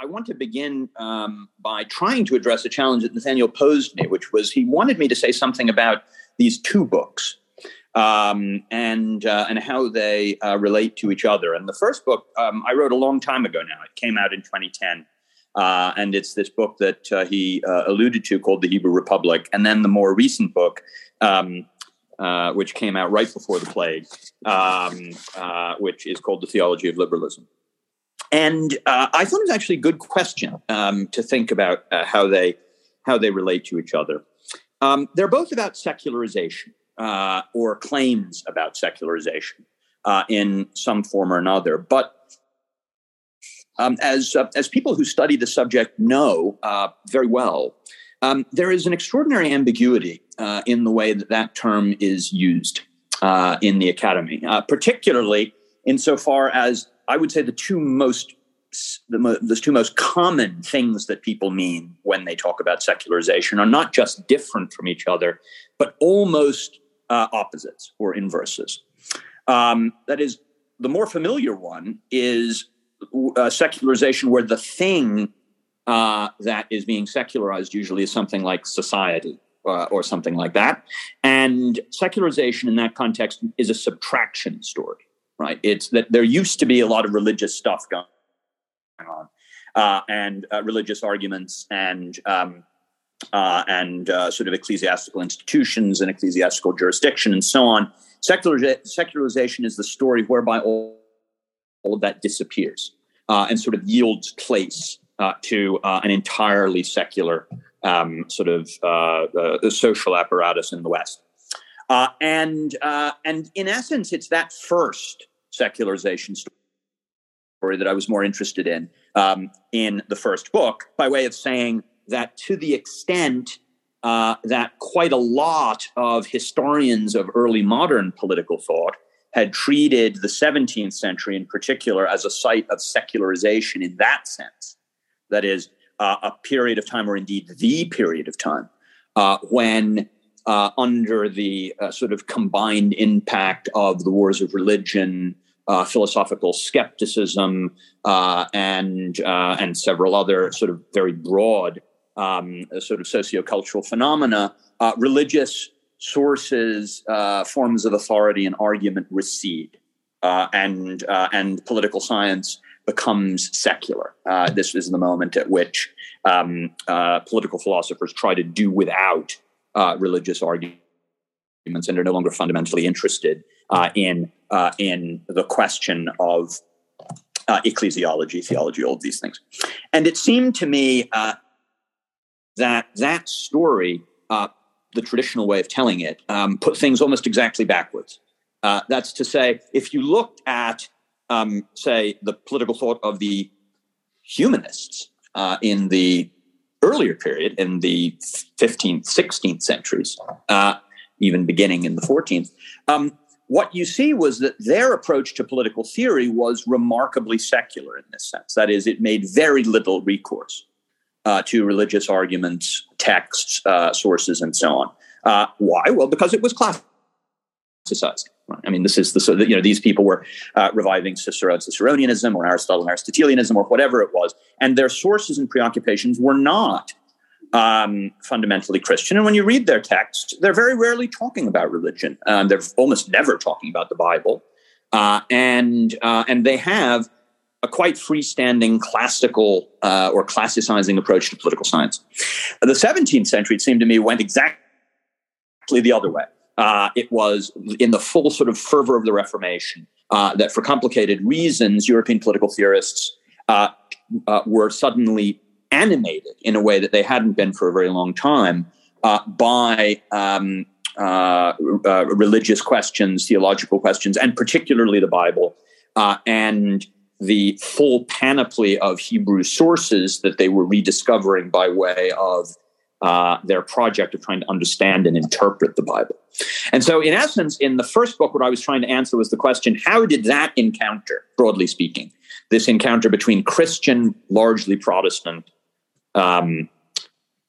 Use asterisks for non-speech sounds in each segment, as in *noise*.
I want to begin um, by trying to address a challenge that Nathaniel posed me, which was he wanted me to say something about these two books um, and uh, and how they uh, relate to each other. And the first book um, I wrote a long time ago now. It came out in 2010. Uh, and it's this book that uh, he uh, alluded to called The Hebrew Republic. And then the more recent book, um, uh, which came out right before the plague, um, which is called The Theology of Liberalism. And I thought it was actually a good question um, to think about how they how they relate to each other. Um, they're both about secularization uh, or claims about secularization uh, in some form or another. But um, as uh, as people who study the subject know uh, very well, um, there is an extraordinary ambiguity uh, in the way that that term is used uh, in the academy, particularly insofar as I would say the two most the, the, two most common things that people mean when they talk about secularization are not just different from each other, but almost uh, opposites or inverses. Um, that is, the more familiar one is uh, secularization, where the thing uh, that is being secularized usually is something like society uh, or something like that. And secularization in that context is a subtraction story, right? It's that there used to be a lot of religious stuff going on. Uh, and uh, religious arguments and um, uh, and uh, sort of ecclesiastical institutions and ecclesiastical jurisdiction and so on. secularization is the story whereby all, all of that disappears uh, and sort of yields place uh, to uh, an entirely secular um, sort of uh, social apparatus in the West. and, and in essence, it's that first secularization story that I was more interested in um, in the first book, by way of saying that to the extent uh, that quite a lot of historians of early modern political thought had treated the 17th century in particular as a site of secularization in that sense. That is, uh, a period of time, or indeed the period of time, uh, when uh, under the uh, sort of combined impact of the wars of religion, uh, philosophical skepticism, and and several other sort of very broad um, sort of sociocultural phenomena, uh, religious sources, uh, forms of authority and argument recede, uh, and uh, and political science becomes secular. Uh, this is the moment at which um, uh, political philosophers try to do without religious arguments and are no longer fundamentally interested in in the question of ecclesiology, theology, all of these things. And it seemed to me that that story, uh, the traditional way of telling it, um, put things almost exactly backwards. Uh, that's to say, if you looked at, um, say, the political thought of the humanists uh, in the earlier period, in the 15th, 16th centuries, uh, even beginning in the 14th, um, what you see was that their approach to political theory was remarkably secular in this sense. That is, it made very little recourse uh, to religious arguments, texts, uh, sources, and so on. Uh, why? Well, because it was classicized. I mean, this is the so that, you know these people were uh, reviving Cicero and Ciceronianism or Aristotle and Aristotelianism or whatever it was, and their sources and preoccupations were not um, fundamentally Christian. And when you read their texts, they're very rarely talking about religion. Um, they're almost never talking about the Bible, uh, and uh, and they have a quite freestanding classical uh, or classicizing approach to political science. The 17th century, it seemed to me, went exactly the other way. Uh, it was in the full sort of fervor of the Reformation uh, that, for complicated reasons, European political theorists uh, were suddenly animated in a way that they hadn't been for a very long time uh, by um, religious questions, theological questions, and particularly the Bible. and the full panoply of Hebrew sources that they were rediscovering by way of uh, their project of trying to understand and interpret the Bible. And so, in essence, in the first book, what I was trying to answer was the question how did that encounter, broadly speaking, this encounter between Christian, largely Protestant um,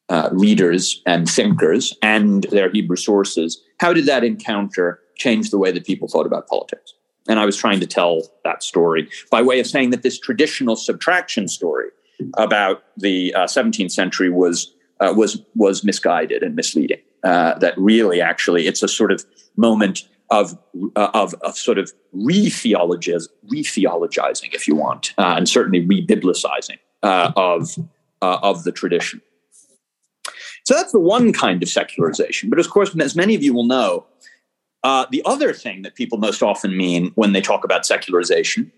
uh, readers and thinkers and their Hebrew sources, how did that encounter change the way that people thought about politics? And I was trying to tell that story by way of saying that this traditional subtraction story about the uh, 17th century was uh, was was misguided and misleading. Uh, that really, actually, it's a sort of moment of uh, of, of sort of re-theologizing, re-theologizing, if you want, uh, and certainly re-biblicizing uh, of the tradition. So that's the one kind of secularization. But of course, as many of you will know, uh, the other thing that people most often mean when they talk about secularization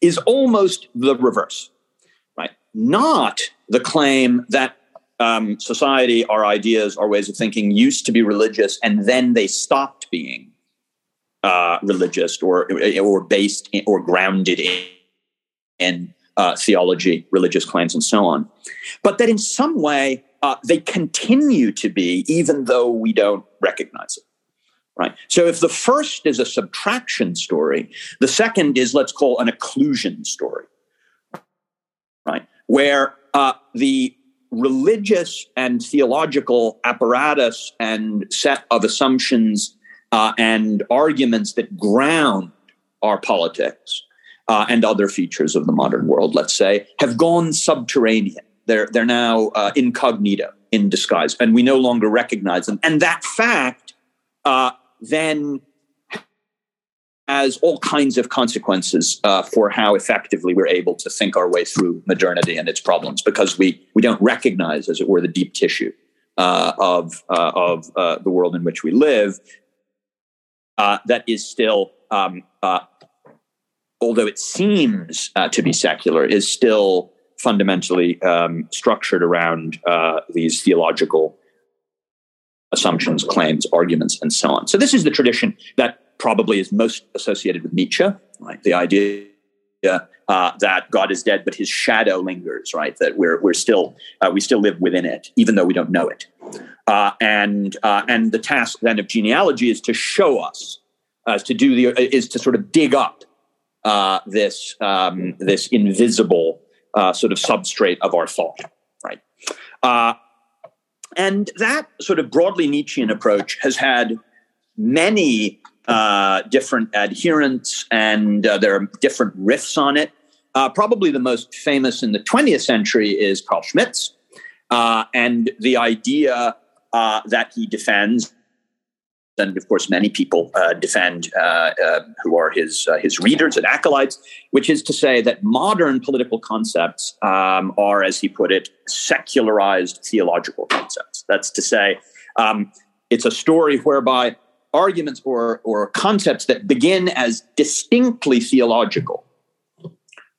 is almost the reverse, right? Not the claim that um, society, our ideas, our ways of thinking used to be religious and then they stopped being uh, religious or or based in, or grounded in, in uh, theology, religious claims, and so on, but that in some way uh, they continue to be, even though we don't recognize it. Right. So if the first is a subtraction story, the second is let's call an occlusion story. Right. Where uh, the religious and theological apparatus and set of assumptions uh, and arguments that ground our politics uh, and other features of the modern world, let's say, have gone subterranean. They're, they're now uh, incognito, in disguise, and we no longer recognize them. And that fact uh, then has all kinds of consequences uh, for how effectively we're able to think our way through modernity and its problems because we, we don't recognize, as it were, the deep tissue uh, of, uh, of the world in which we live that is still, um, uh, although it seems to be secular, is still fundamentally um, structured around these theological assumptions, claims, arguments, and so on. So this is the tradition that probably is most associated with Nietzsche, right? The idea uh, that God is dead, but His shadow lingers, right? That we're we're still uh, we still live within it, even though we don't know it. Uh, and uh, and the task then of genealogy is to show us, uh, to do the is to sort of dig up uh, this um, this invisible sort of substrate of our thought, right? And that sort of broadly Nietzschean approach has had many uh, different adherents, and uh, there are different riffs on it. Uh, probably the most famous in the 20th century is Carl Schmitt's, uh, and the idea uh, that he defends and of course many people uh, defend uh, uh, who are his uh, his readers and acolytes, which is to say that modern political concepts um, are, as he put it, secularized theological concepts. That's to say, um, it's a story whereby arguments or or concepts that begin as distinctly theological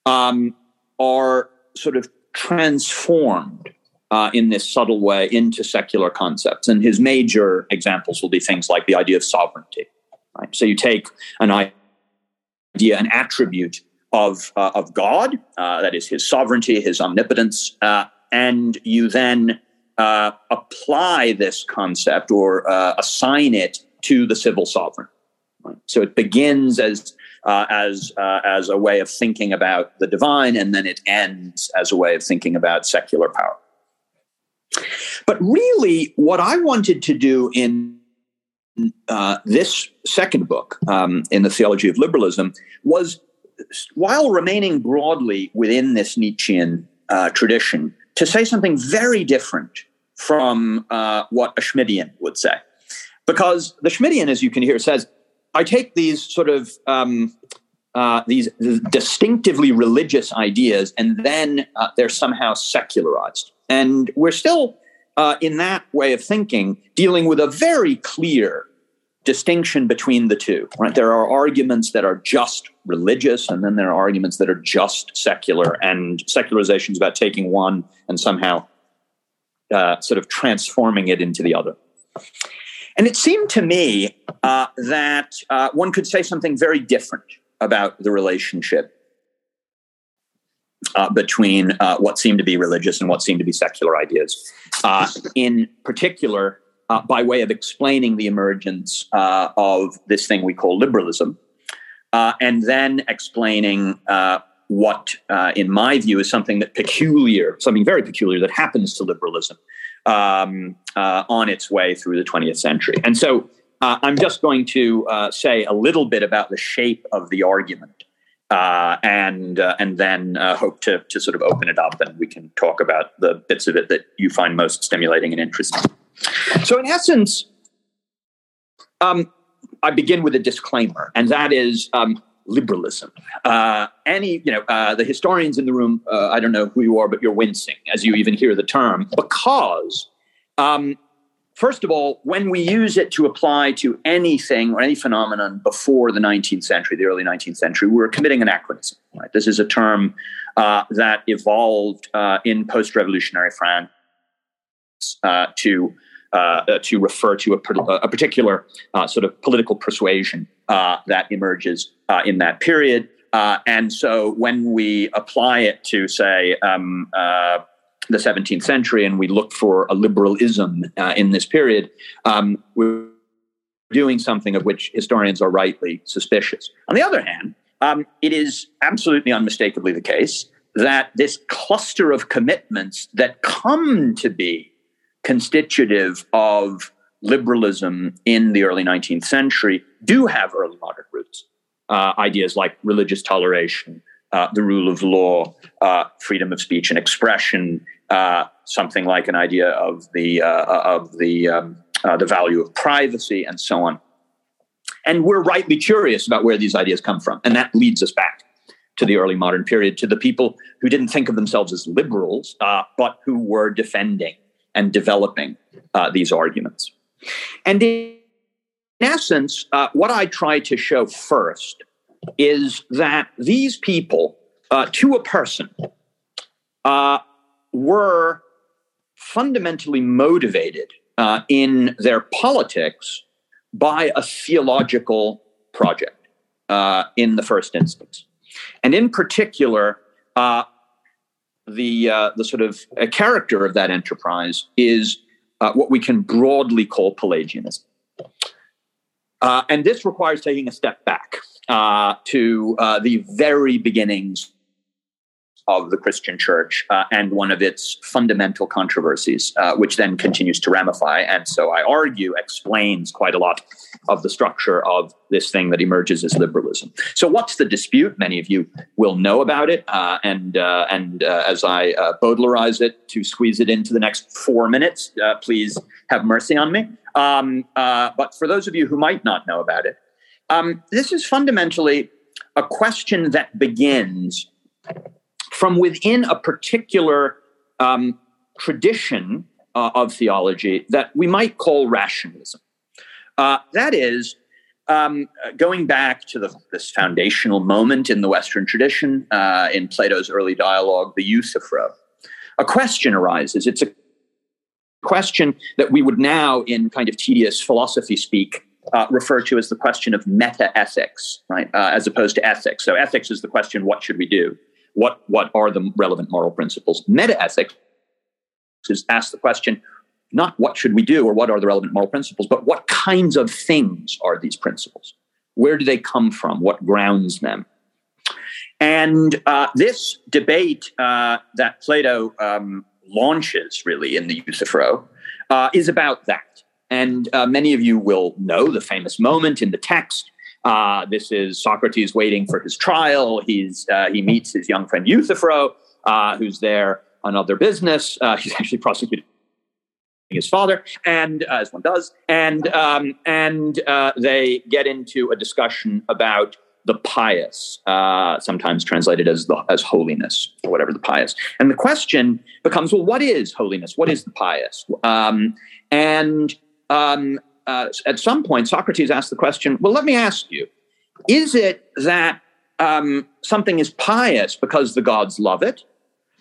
um, are sort of transformed uh, in this subtle way into secular concepts. And his major examples will be things like the idea of sovereignty. Right? So you take an idea, an attribute of, uh, of God, uh, that is his sovereignty, his omnipotence, uh, and you then uh, apply this concept or uh, assign it to the civil sovereign. Right? So it begins as uh, as uh, as a way of thinking about the divine, and then it ends as a way of thinking about secular power. But really, what I wanted to do in uh, this second book, um, in the Theology of Liberalism, was while remaining broadly within this Nietzschean uh, tradition, to say something very different from uh, what a Schmittian would say. Because the Schmittian, as you can hear, says, I take these sort of um, uh, these distinctively religious ideas and then uh, they're somehow secularized. And we're still, uh, in that way of thinking, dealing with a very clear distinction between the two. Right? There are arguments that are just religious, and then there are arguments that are just secular. And secularization is about taking one and somehow uh, sort of transforming it into the other. And it seemed to me uh, that uh, one could say something very different about the relationship uh, between uh, what seemed to be religious and what seemed to be secular ideas. Uh, in particular, uh, by way of explaining the emergence uh, of this thing we call liberalism, uh, and then explaining what, in my view, is something that peculiar, something very peculiar that happens to liberalism um, on its way through the 20th century. And so I'm just going to say a little bit about the shape of the argument uh, and uh, and then uh, hope to to sort of open it up, and we can talk about the bits of it that you find most stimulating and interesting. So, in essence, um, I begin with a disclaimer, and that is um, liberalism. Uh, any, you know, uh, the historians in the room, uh, I don't know who you are, but you're wincing as you even hear the term because um, First of all, when we use it to apply to anything or any phenomenon before the 19th century, the early 19th century, we're committing anachronism. Right? This is a term uh, that evolved uh, in post-revolutionary France uh, to uh, uh, to refer to a, a particular uh, sort of political persuasion that emerges in that period. and so, when we apply it to, say, um, the 17th century and we look for a liberalism uh, in this period, um, we're doing something of which historians are rightly suspicious. On the other hand, um, it is absolutely unmistakably the case that this cluster of commitments that come to be constitutive of liberalism in the early 19th century do have early modern roots. Uh, ideas like religious toleration, uh, the rule of law, uh, freedom of speech and expression, uh, something like an idea of the uh, of the um, uh, the value of privacy and so on. And we're rightly curious about where these ideas come from, and that leads us back to the early modern period, to the people who didn't think of themselves as liberals, uh, but who were defending and developing uh, these arguments. And in essence, uh, what I try to show first is that these people, to a person, were fundamentally motivated uh, in their politics by a theological project uh, in the first instance. And in particular, uh, the, uh, the sort of character of that enterprise is uh, what we can broadly call Pelagianism. Uh, and this requires taking a step back to the very beginnings of the Christian church uh, and one of its fundamental controversies, uh, which then continues to ramify. And so I argue explains quite a lot of the structure of this thing that emerges as liberalism. So, what's the dispute? Many of you will know about it. Uh, and uh, and uh, as I uh, bowdlerize it to squeeze it into the next four minutes, please have mercy on me. Um, but for those of you who might not know about it, um, this is fundamentally a question that begins from within a particular um, tradition uh, of theology that we might call rationalism. Uh, that is, um, going back to the, this foundational moment in the Western tradition, uh, in Plato's early dialogue, the Euthyphro, a question arises. It's a question that we would now, in kind of tedious philosophy speak, uh, refer to as the question of meta ethics, right, uh, as opposed to ethics. So, ethics is the question, what should we do? what what are the relevant moral principles? Metaethics is ask the question not what should we do or what are the relevant moral principles but what kinds of things are these principles? Where do they come from? What grounds them? And uh, this debate uh, that plato um, launches really in the euthyphro uh, is about that and uh, many of you will know the famous moment in the text uh, this is Socrates waiting for his trial. He's uh, he meets his young friend Euthyphro, uh, who's there on other business. Uh, *laughs* he's actually prosecuting his father, and uh, as one does, and um, and uh, they get into a discussion about the pious, sometimes translated as the, as holiness or whatever the pious. And the question becomes, well, what is holiness? What is the pious? Um, and um, uh, at some point, Socrates asked the question well, let me ask you, is it that um, something is pious because the gods love it?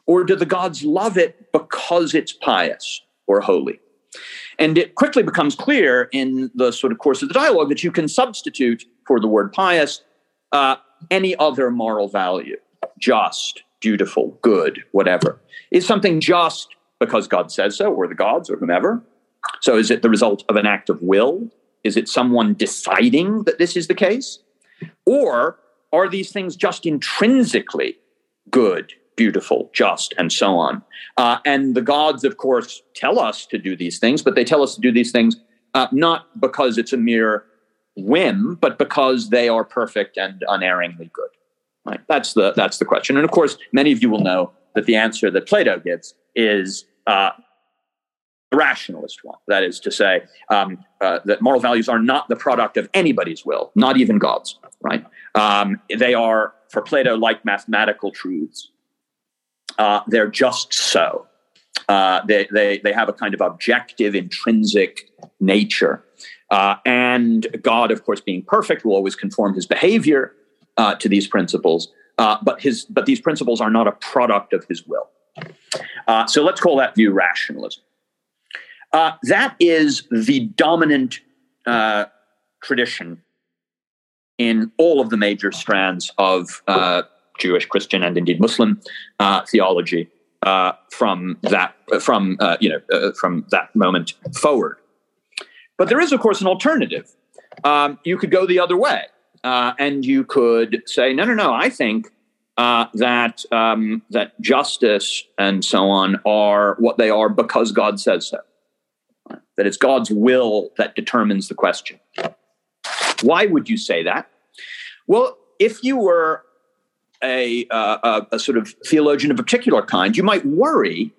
Or do the gods love it because it's pious or holy? And it quickly becomes clear in the sort of course of the dialogue that you can substitute for the word pious uh, any other moral value just, dutiful, good, whatever. Is something just because God says so, or the gods, or whomever? So is it the result of an act of will? Is it someone deciding that this is the case? Or are these things just intrinsically good, beautiful, just, and so on? Uh, and the gods, of course, tell us to do these things, but they tell us to do these things uh, not because it's a mere whim, but because they are perfect and unerringly good. Right? That's the that's the question. And of course, many of you will know that the answer that Plato gives is uh, the rationalist one. That is to say, um, uh, that moral values are not the product of anybody's will, not even God's. Right? Um, they are, for Plato, like mathematical truths. Uh, they're just so. Uh, they, they, they have a kind of objective, intrinsic nature. Uh, and God, of course, being perfect, will always conform his behavior uh, to these principles. Uh, but his but these principles are not a product of his will. So let's call that view rationalism. Uh, that is the dominant uh, tradition in all of the major strands of uh, Jewish, Christian, and indeed Muslim theology from that from you know from that moment forward. But there is, of course, an alternative. Um, you could go the other way uh, and you could say, no, no, no. I think uh, that um, that justice and so on are what they are because God says so. That it's God's will that determines the question. Why would you say that? Well, if you were a, uh, a, sort of theologian of a particular kind, you might worry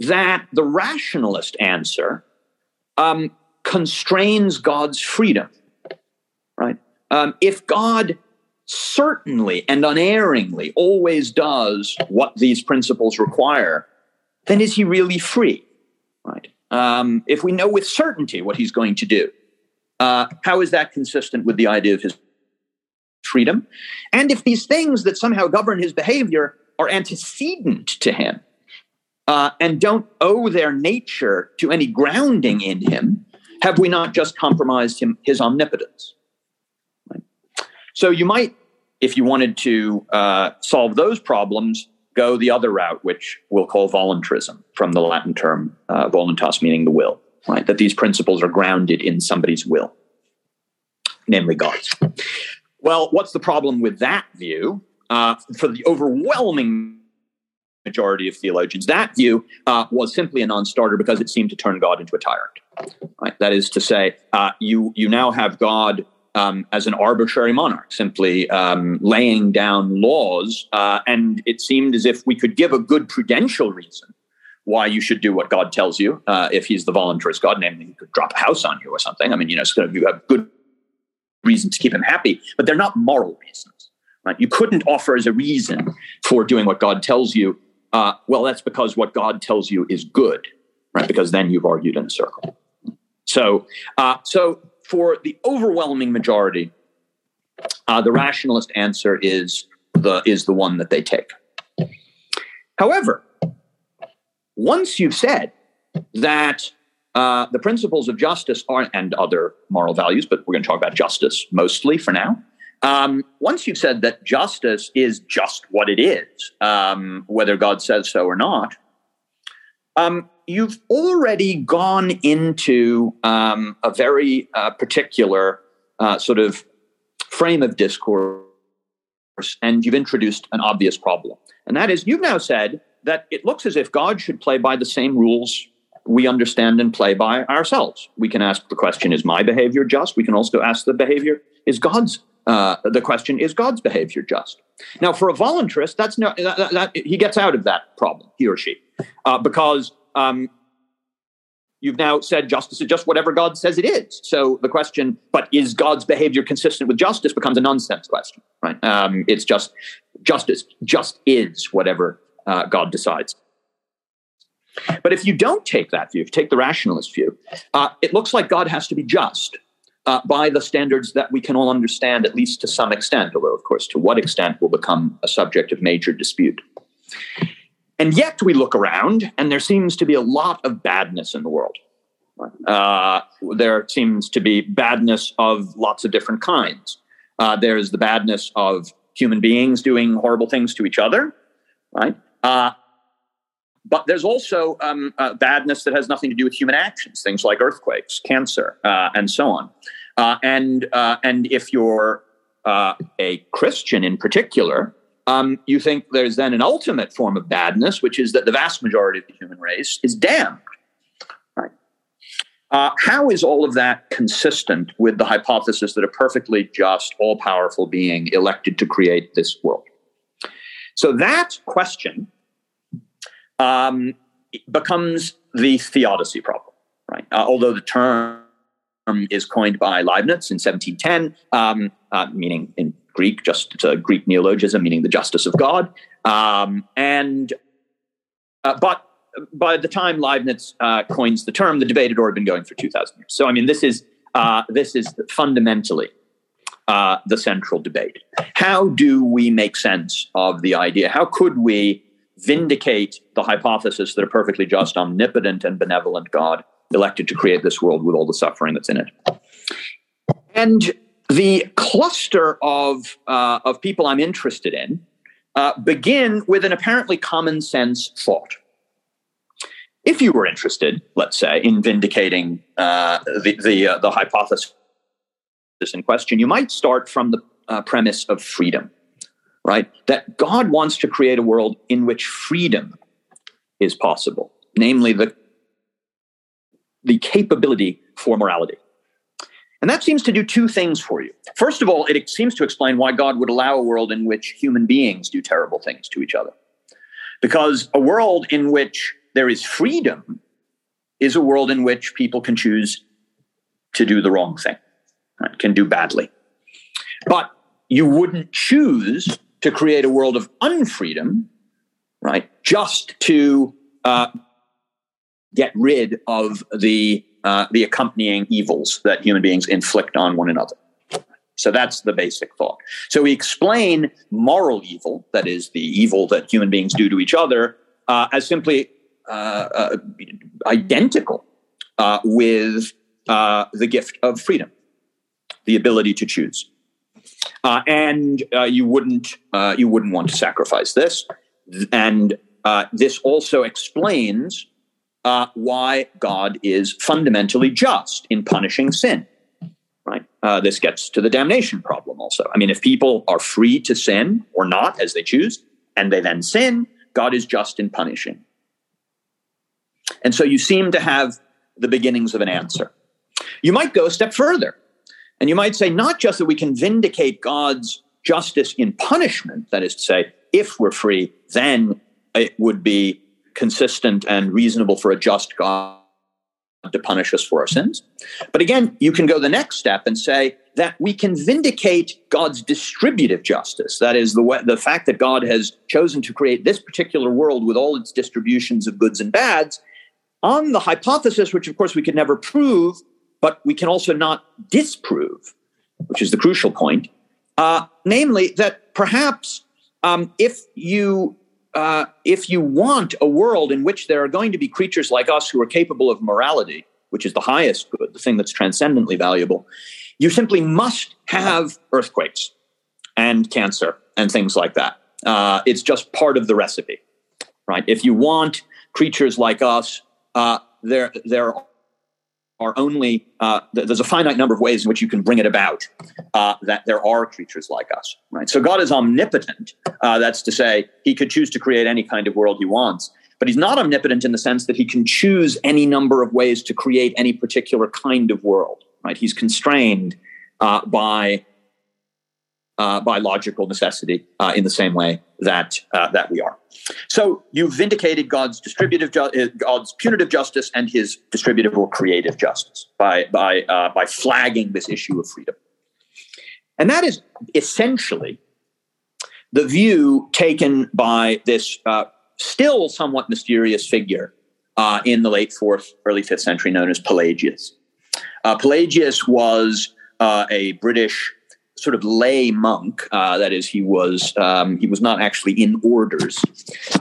that the rationalist answer um, constrains God's freedom. Right? Um, if God certainly and unerringly always does what these principles require, then is he really free? Right? Um, if we know with certainty what he's going to do, uh, how is that consistent with the idea of his freedom? And if these things that somehow govern his behavior are antecedent to him uh, and don't owe their nature to any grounding in him, have we not just compromised him, his omnipotence? So you might, if you wanted to uh, solve those problems, go the other route, which we'll call voluntarism, from the Latin term uh, voluntas, meaning the will, right? That these principles are grounded in somebody's will, namely God's. Well, what's the problem with that view? Uh, for the overwhelming majority of theologians, that view uh, was simply a non-starter because it seemed to turn God into a tyrant. Right? That is to say, uh, you you now have God um, as an arbitrary monarch, simply um, laying down laws. Uh, and it seemed as if we could give a good prudential reason why you should do what God tells you uh, if he's the voluntarist God, namely, he could drop a house on you or something. I mean, you know, so you have good reasons to keep him happy, but they're not moral reasons. Right? You couldn't offer as a reason for doing what God tells you. Uh, well, that's because what God tells you is good, right? Because then you've argued in a circle. So, uh, so for the overwhelming majority, uh, the rationalist answer is the is the one that they take. However, once you've said that uh, the principles of justice are and other moral values, but we're going to talk about justice mostly for now. Um, once you've said that justice is just what it is, um, whether God says so or not, um, you've already gone into um, a very uh, particular uh, sort of frame of discourse and you've introduced an obvious problem. And that is, you've now said that it looks as if God should play by the same rules we understand and play by ourselves. We can ask the question, is my behavior just? We can also ask the behavior, is God's, uh, the question, is God's behavior just? Now, for a voluntarist, that's no, that, that, he gets out of that problem, he or she, uh, because um, you've now said justice is just whatever God says it is. So the question, but is God's behavior consistent with justice, becomes a nonsense question, right? Um, it's just justice just is whatever uh, God decides. But if you don't take that view, if you take the rationalist view, uh, it looks like God has to be just uh, by the standards that we can all understand, at least to some extent, although, of course, to what extent will become a subject of major dispute. And yet we look around and there seems to be a lot of badness in the world. Uh, there seems to be badness of lots of different kinds. Uh, there's the badness of human beings doing horrible things to each other, right? Uh, but there's also um, uh, badness that has nothing to do with human actions, things like earthquakes, cancer, uh, and so on. Uh, and and if you're a Christian in particular, um, you think there's then an ultimate form of badness, which is that the vast majority of the human race is damned. Right? Uh, how is all of that consistent with the hypothesis that a perfectly just, all powerful being elected to create this world? So that question um, becomes the theodicy problem, right? Uh, although the term is coined by Leibniz in 1710, um, uh, meaning in Greek, just a Greek neologism, meaning the justice of God. Um, and uh, but by the time Leibniz uh, coins the term, the debate had already been going for 2,000 years. So, I mean, this is, uh, this is fundamentally uh, the central debate. How do we make sense of the idea? How could we vindicate the hypothesis that a perfectly just, omnipotent, and benevolent God elected to create this world with all the suffering that's in it? And the cluster of, uh, of people I'm interested in uh, begin with an apparently common sense thought if you were interested, let's say, in vindicating uh, the the, uh, the, hypothesis in question, you might start from the uh, premise of freedom, right? That God wants to create a world in which freedom is possible, namely the the capability for morality. And that seems to do two things for you. First of all, it seems to explain why God would allow a world in which human beings do terrible things to each other. Because a world in which there is freedom is a world in which people can choose to do the wrong thing, right? can do badly. But you wouldn't choose to create a world of unfreedom, right? Just to uh, get rid of the uh, the accompanying evils that human beings inflict on one another. So that's the basic thought. So we explain moral evil, that is the evil that human beings do to each other, uh, as simply uh, uh, identical uh, with the gift of freedom, the ability to choose. and you wouldn't you wouldn't want to sacrifice this, and this also explains uh, why God is fundamentally just in punishing sin. Right? Uh, this gets to the damnation problem also. I mean, if people are free to sin or not as they choose, and they then sin, God is just in punishing. And so you seem to have the beginnings of an answer. You might go a step further, and you might say not just that we can vindicate God's justice in punishment, that is to say, if we're free, then it would be consistent and reasonable for a just God to punish us for our sins. But again, you can go the next step and say that we can vindicate God's distributive justice. That is the way, the fact that God has chosen to create this particular world with all its distributions of goods and bads on the hypothesis, which of course we could never prove, but we can also not disprove, which is the crucial point, uh, namely that perhaps um, if you uh, if you want a world in which there are going to be creatures like us who are capable of morality, which is the highest good, the thing that's transcendently valuable, you simply must have earthquakes and cancer and things like that. Uh, it's just part of the recipe, right? If you want creatures like us uh, there there are only uh, there's a finite number of ways in which you can bring it about uh, that there are creatures like us right? So god is omnipotent uh, that's to say he could choose to create any kind of world he wants but he's not omnipotent in the sense that he can choose any number of ways to create any particular kind of world right? He's constrained uh, by uh, by logical necessity uh, in the same way that uh, that we are. So you've vindicated God's distributive, ju- uh, God's punitive justice and His distributive or creative justice by by uh, by flagging this issue of freedom, and that is essentially the view taken by this uh, still somewhat mysterious figure in the late fourth, early fifth century, known as Pelagius. Pelagius was a British sort of lay monk. Uh, that is, he was um, he was not actually in orders,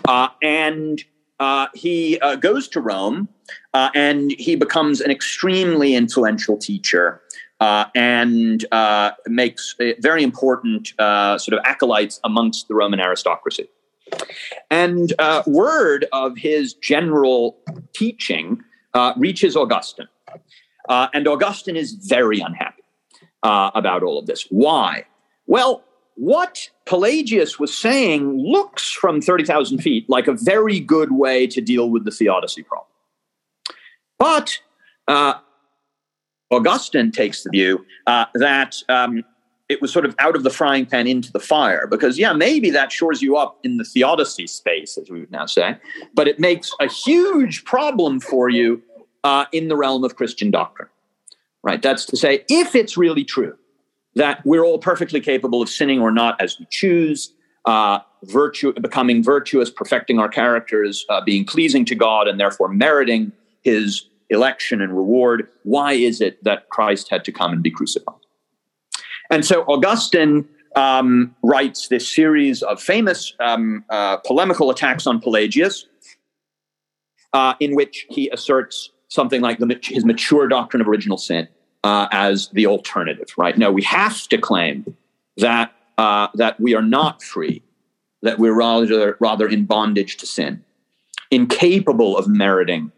uh, and uh, he uh, goes to Rome, uh, and he becomes an extremely influential teacher. Uh, and makes very important sort of acolytes amongst the Roman aristocracy. And word of his general teaching reaches Augustine. and Augustine is very unhappy uh, about all of this. Why? Well, what Pelagius was saying looks from 30,000 feet like a very good way to deal with the theodicy problem. But uh, Augustine takes the view uh, that um, it was sort of out of the frying pan into the fire because yeah maybe that shores you up in the theodicy space as we would now say but it makes a huge problem for you uh, in the realm of christian doctrine right? That's to say if it's really true that we're all perfectly capable of sinning or not as we choose uh, virtue becoming virtuous perfecting our characters uh, being pleasing to god and therefore meriting his election and reward why is it that christ had to come and be crucified? And so Augustine um, writes this series of famous um, uh, polemical attacks on Pelagius, uh, in which he asserts something like the, his mature doctrine of original sin uh, as the alternative. Right? No, we have to claim that uh, that we are not free, that we're rather rather in bondage to sin, incapable of meriting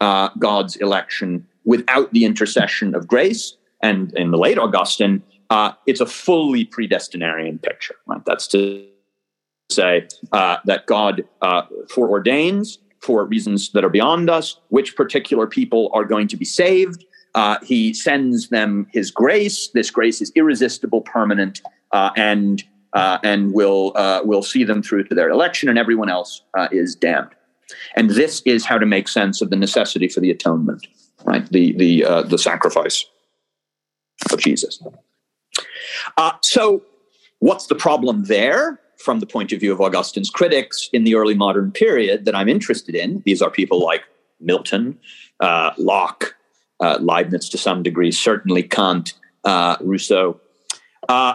uh, God's election without the intercession of grace. And in the late Augustine, uh, it's a fully predestinarian picture. Right? That's to say uh, that God uh, foreordains for reasons that are beyond us which particular people are going to be saved. Uh, he sends them his grace. This grace is irresistible, permanent, uh, and uh, and will will see them through to their election, and everyone else is damned. And this is how to make sense of the necessity for the atonement, right? The the the sacrifice of Jesus. Uh, so, what's the problem there from the point of view of Augustine's critics in the early modern period that I'm interested in? These are people like Milton, uh, Locke, uh, Leibniz to some degree, certainly Kant, uh, Rousseau. Uh,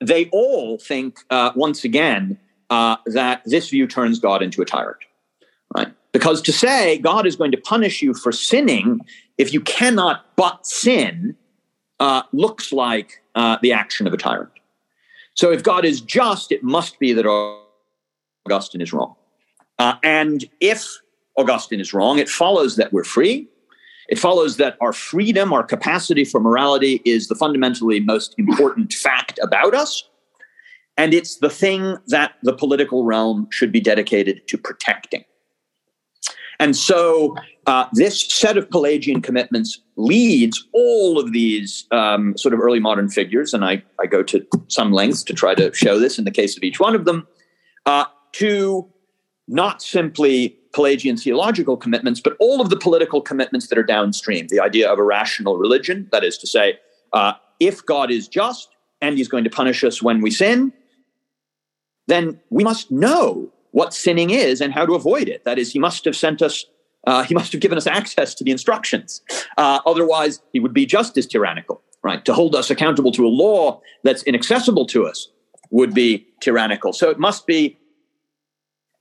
they all think, uh, once again, that this view turns God into a tyrant. Right? Because to say God is going to punish you for sinning if you cannot but sin uh, looks like uh, the action of a tyrant. So if God is just, it must be that Augustine is wrong. Uh, and if Augustine is wrong, it follows that we're free. It follows that our freedom, our capacity for morality is the fundamentally most important fact about us. And it's the thing that the political realm should be dedicated to protecting. And so uh, this set of Pelagian commitments leads all of these um, sort of early modern figures, and I, I go to some lengths to try to show this in the case of each one of them, uh, to not simply Pelagian theological commitments, but all of the political commitments that are downstream. The idea of a rational religion, that is to say, uh, if God is just and he's going to punish us when we sin, then we must know what sinning is and how to avoid it. That is, he must have sent us, uh, he must have given us access to the instructions. Uh, otherwise, he would be just as tyrannical, right? To hold us accountable to a law that's inaccessible to us would be tyrannical. So it must be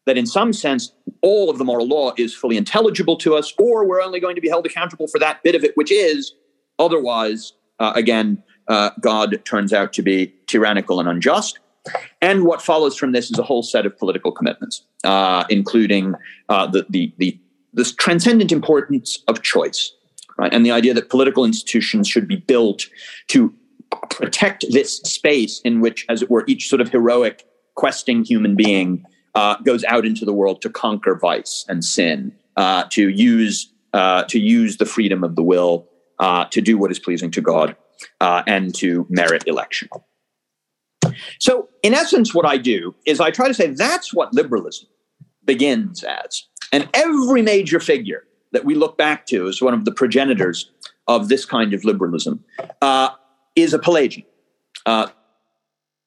that in some sense, all of the moral law is fully intelligible to us, or we're only going to be held accountable for that bit of it, which is otherwise, uh, again, uh, God turns out to be tyrannical and unjust. And what follows from this is a whole set of political commitments, uh, including uh, the, the, the, this transcendent importance of choice, right? And the idea that political institutions should be built to protect this space in which, as it were, each sort of heroic questing human being uh, goes out into the world to conquer vice and sin, uh, to use uh, to use the freedom of the will uh, to do what is pleasing to God, and to merit election. So, in essence, what I do is I try to say that's what liberalism begins as. And every major figure that we look back to as one of the progenitors of this kind of liberalism uh, is a Pelagian,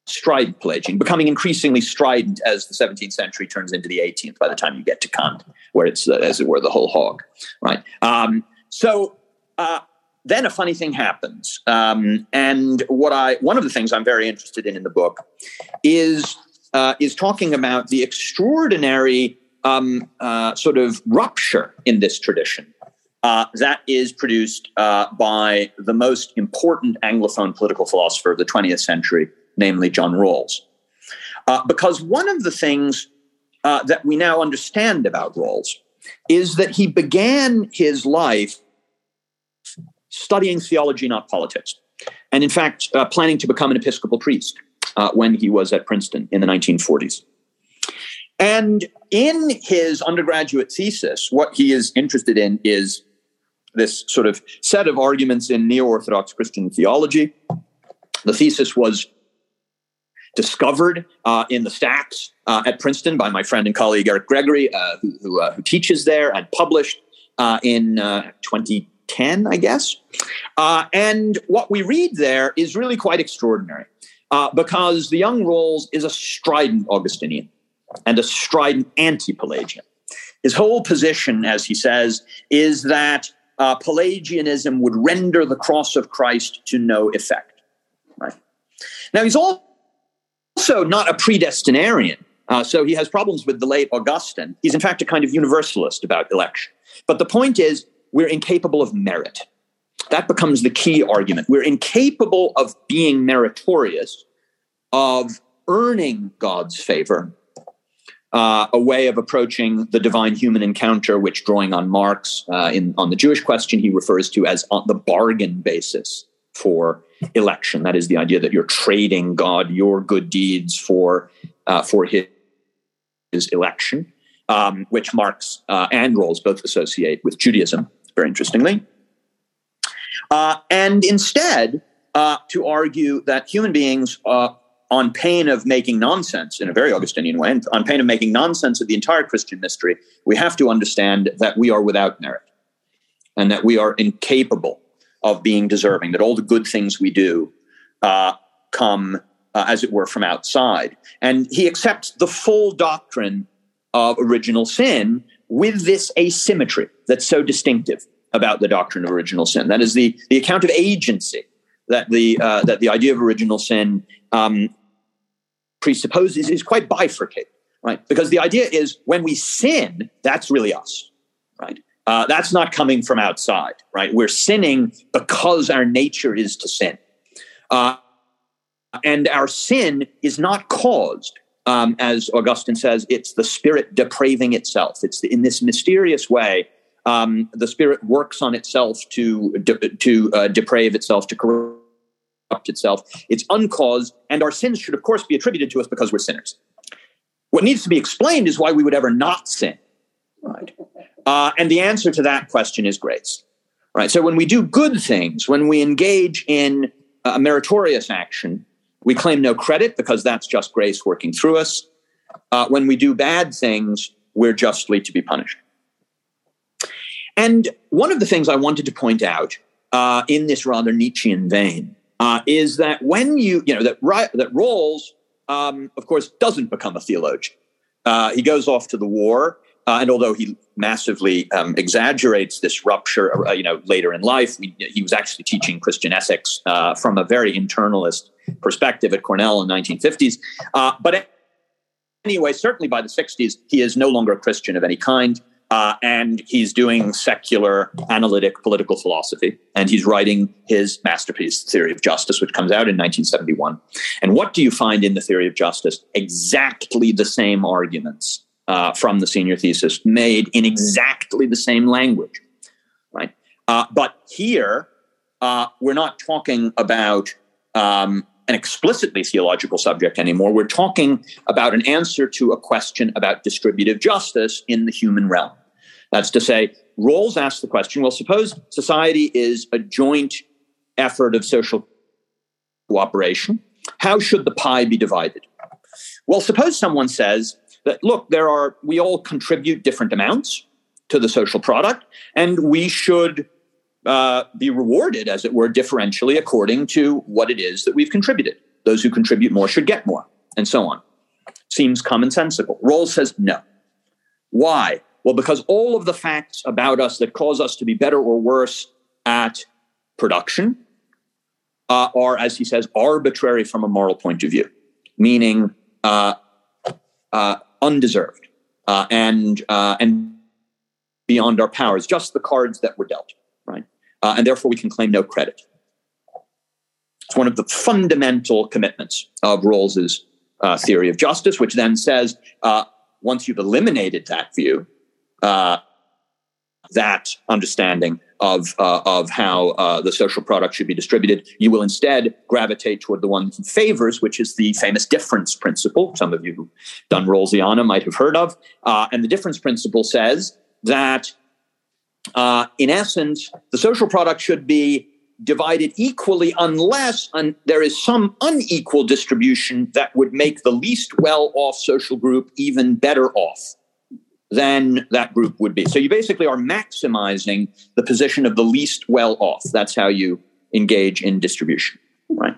strident Pelagian, becoming increasingly strident as the 17th century turns into the 18th by the time you get to Kant, where it's, uh, as it were, the whole hog, right? Um, so, uh, then a funny thing happens. Um, and what I one of the things I'm very interested in in the book is uh, is talking about the extraordinary um, uh, sort of rupture in this tradition uh, that is produced uh, by the most important Anglophone political philosopher of the 20th century, namely John Rawls. Uh, because one of the things uh, that we now understand about Rawls is that he began his life studying theology, not politics. And in fact, uh, planning to become an Episcopal priest uh, when he was at Princeton in the 1940s. And in his undergraduate thesis, what he is interested in is this sort of set of arguments in neo Orthodox Christian theology The thesis was discovered uh, in the stacks uh, at Princeton by my friend and colleague Eric Gregory, uh, who, who, uh, who, teaches there and published uh, in 2010, I guess. and what we read there is really quite extraordinary because the young Rawls is a strident Augustinian and a strident anti Pelagian. His whole position, as he says, is that uh, Pelagianism would render the cross of Christ to no effect. Right? Now, he's also not a predestinarian, uh, so he has problems with the late Augustine. He's, in fact, a kind of universalist about election. But the point is, we're incapable of merit. That becomes the key argument. We're incapable of being meritorious, of earning God's favor uh, a way of approaching the divine human encounter, which, drawing on Marx uh, in, on the Jewish question, he refers to as on the bargain basis for election. That is the idea that you're trading God, your good deeds, for uh, for his, his election, um, which Marx uh, and Rawls both associate with Judaism. Very interestingly, uh, and instead uh, to argue that human beings on pain of making nonsense in a very Augustinian way, on pain of making nonsense of the entire Christian mystery, we have to understand that we are without merit and that we are incapable of being deserving, that all the good things we do uh, come, uh, as it were, from outside. And he accepts the full doctrine of original sin with this asymmetry that's so distinctive about the doctrine of original sin. That is the, the account of agency that the uh, that the idea of original sin um, presupposes is quite bifurcated, right? Because the idea is when we sin, that's really us, right? Uh, that's not coming from outside, right? We're sinning because our nature is to sin. Uh, and our sin is not caused, um, as Augustine says, it's the spirit depraving itself. It's in this mysterious way, um, the spirit works on itself to, de- to uh, deprave itself, to corrupt itself. It's uncaused, and our sins should, of course, be attributed to us because we're sinners. What needs to be explained is why we would ever not sin. Right? Uh, and the answer to that question is grace. Right? So when we do good things, when we engage in a meritorious action, we claim no credit because that's just grace working through us. Uh, when we do bad things, we're justly to be punished. And one of the things I wanted to point out uh, in this rather Nietzschean vein uh, is that when you, you know, that, that Rawls, um, of course, doesn't become a theologian. Uh, he goes off to the war, uh, and although he massively um, exaggerates this rupture, uh, you know, later in life, he was actually teaching Christian ethics uh, from a very internalist perspective at Cornell in the 1950s. Uh, but anyway, certainly by the 60s, he is no longer a Christian of any kind. Uh, and he's doing secular analytic political philosophy. And he's writing his masterpiece, Theory of Justice, which comes out in 1971. And what do you find in the Theory of Justice? Exactly the same arguments uh, from the senior thesis made in exactly the same language, right? Uh, but here, uh, we're not talking about um, an explicitly theological subject anymore. We're talking about an answer to a question about distributive justice in the human realm. That's to say, Rawls asks the question well, suppose society is a joint effort of social cooperation. How should the pie be divided? Well, suppose someone says that, look, there are, we all contribute different amounts to the social product, and we should uh, be rewarded, as it were, differentially according to what it is that we've contributed. Those who contribute more should get more, and so on. Seems commonsensical. Rawls says no. Why? Well, because all of the facts about us that cause us to be better or worse at production uh, are, as he says, arbitrary from a moral point of view, meaning uh, uh, undeserved uh, and uh, and beyond our powers, just the cards that were dealt right? uh, and therefore we can claim no credit. It's one of the fundamental commitments of Rawls's theory of justice, which then says once you've eliminated that view, that understanding of uh, of how uh, the social product should be distributed, you will instead gravitate toward the one he favors, which is the famous difference principle. Some of you who've done Rawlsiana might have heard of, and the difference principle says that uh, in essence, the social product should be divided equally unless un- there is some unequal distribution that would make the least well off social group even better off than that group would be. So you basically are maximizing the position of the least well off. That's how you engage in distribution, right?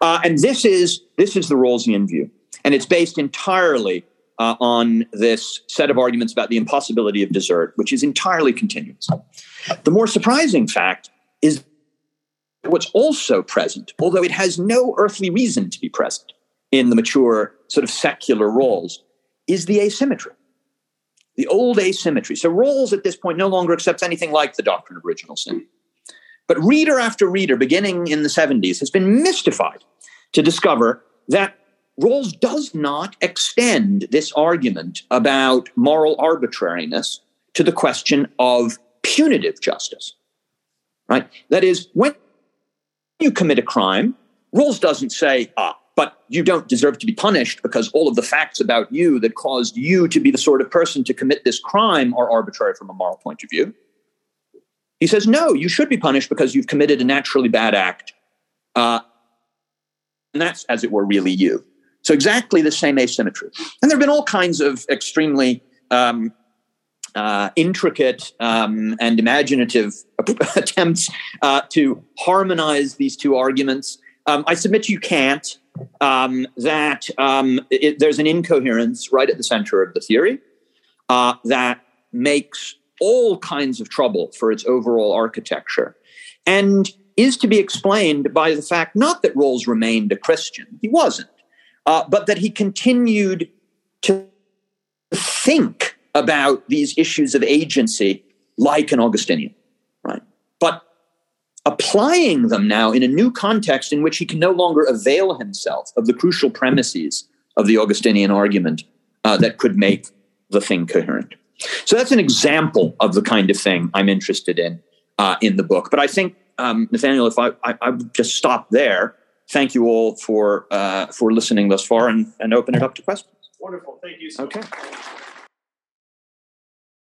Uh, and this is this is the Rawlsian view, and it's based entirely uh, on this set of arguments about the impossibility of desert, which is entirely continuous. The more surprising fact is what's also present, although it has no earthly reason to be present in the mature sort of secular Rawls, is the asymmetry the old asymmetry. So Rawls at this point no longer accepts anything like the doctrine of original sin. But reader after reader, beginning in the 70s, has been mystified to discover that Rawls does not extend this argument about moral arbitrariness to the question of punitive justice. Right? That is, when you commit a crime, Rawls doesn't say, ah, but you don't deserve to be punished because all of the facts about you that caused you to be the sort of person to commit this crime are arbitrary from a moral point of view. He says, no, you should be punished because you've committed a naturally bad act. Uh, and that's, as it were, really you. So, exactly the same asymmetry. And there have been all kinds of extremely um, uh, intricate um, and imaginative *laughs* attempts uh, to harmonize these two arguments. Um, I submit you can't um, that um, it, there's an incoherence right at the center of the theory uh, that makes all kinds of trouble for its overall architecture and is to be explained by the fact not that Rawls remained a Christian, he wasn't, uh, but that he continued to think about these issues of agency like an Augustinian, applying them now in a new context in which he can no longer avail himself of the crucial premises of the Augustinian argument uh, that could make the thing coherent. So that's an example of the kind of thing I'm interested in uh, in the book. But I think, um, Nathaniel, if I, I, I would just stop there, thank you all for uh, for listening thus far, and, and open it up to questions. Wonderful, thank you. So okay. much.